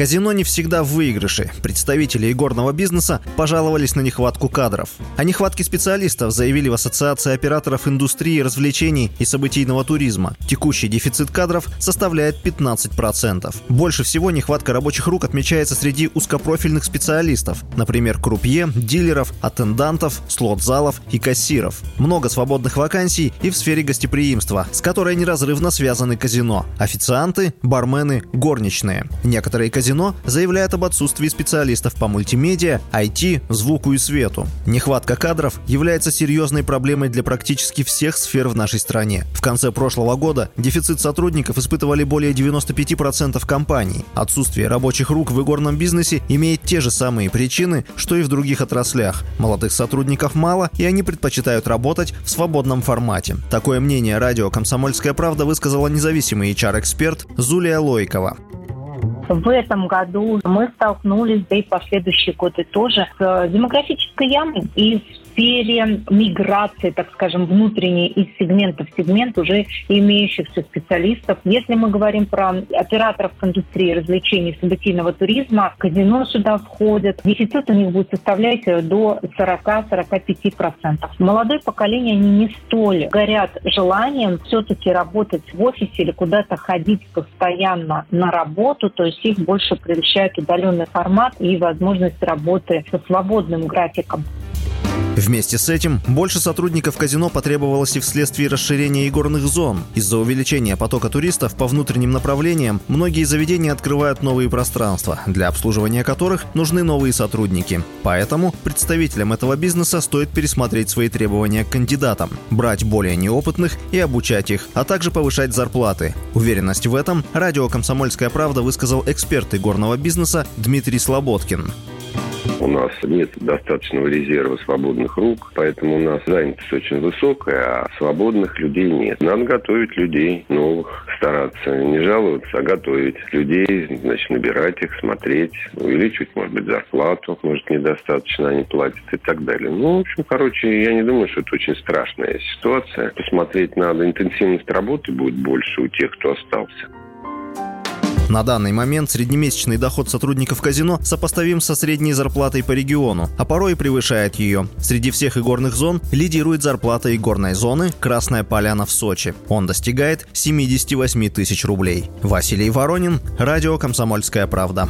Казино не всегда в выигрыше. Представители игорного бизнеса пожаловались на нехватку кадров. О нехватке специалистов заявили в Ассоциации операторов индустрии развлечений и событийного туризма. Текущий дефицит кадров составляет 15%. Больше всего нехватка рабочих рук отмечается среди узкопрофильных специалистов, например, крупье, дилеров, аттендантов, слот-залов и кассиров. Много свободных вакансий и в сфере гостеприимства, с которой неразрывно связаны казино. Официанты, бармены, горничные. Некоторые казино казино заявляют об отсутствии специалистов по мультимедиа, IT, звуку и свету. Нехватка кадров является серьезной проблемой для практически всех сфер в нашей стране. В конце прошлого года дефицит сотрудников испытывали более 95% компаний. Отсутствие рабочих рук в игорном бизнесе имеет те же самые причины, что и в других отраслях. Молодых сотрудников мало, и они предпочитают работать в свободном формате. Такое мнение радио «Комсомольская правда» высказала независимый HR-эксперт Зулия Лойкова. В этом году мы столкнулись, да и последующие годы тоже, с демографической ямой и с сфере так скажем, внутренней из сегмента в сегмент уже имеющихся специалистов. Если мы говорим про операторов индустрии развлечений событийного туризма, казино сюда входят. Дефицит у них будет составлять до 40-45%. Молодое поколение, они не столь горят желанием все-таки работать в офисе или куда-то ходить постоянно на работу, то есть их больше прельщает удаленный формат и возможность работы со свободным графиком. Вместе с этим больше сотрудников казино потребовалось и вследствие расширения игорных зон. Из-за увеличения потока туристов по внутренним направлениям многие заведения открывают новые пространства, для обслуживания которых нужны новые сотрудники. Поэтому представителям этого бизнеса стоит пересмотреть свои требования к кандидатам, брать более неопытных и обучать их, а также повышать зарплаты. Уверенность в этом радио «Комсомольская правда» высказал эксперт игорного бизнеса Дмитрий Слободкин. Нас нет достаточного резерва свободных рук, поэтому у нас занятость очень высокая, а свободных людей нет. Надо готовить людей новых, стараться не жаловаться, а готовить людей, значит, набирать их, смотреть, увеличивать, может быть, зарплату, может, недостаточно они платят и так далее. Ну, в общем, короче, я не думаю, что это очень страшная ситуация. Посмотреть надо, интенсивность работы будет больше у тех, кто остался. На данный момент среднемесячный доход сотрудников казино сопоставим со средней зарплатой по региону, а порой и превышает ее. Среди всех игорных зон лидирует зарплата игорной зоны «Красная поляна» в Сочи. Он достигает 78 тысяч рублей. Василий Воронин, радио «Комсомольская правда».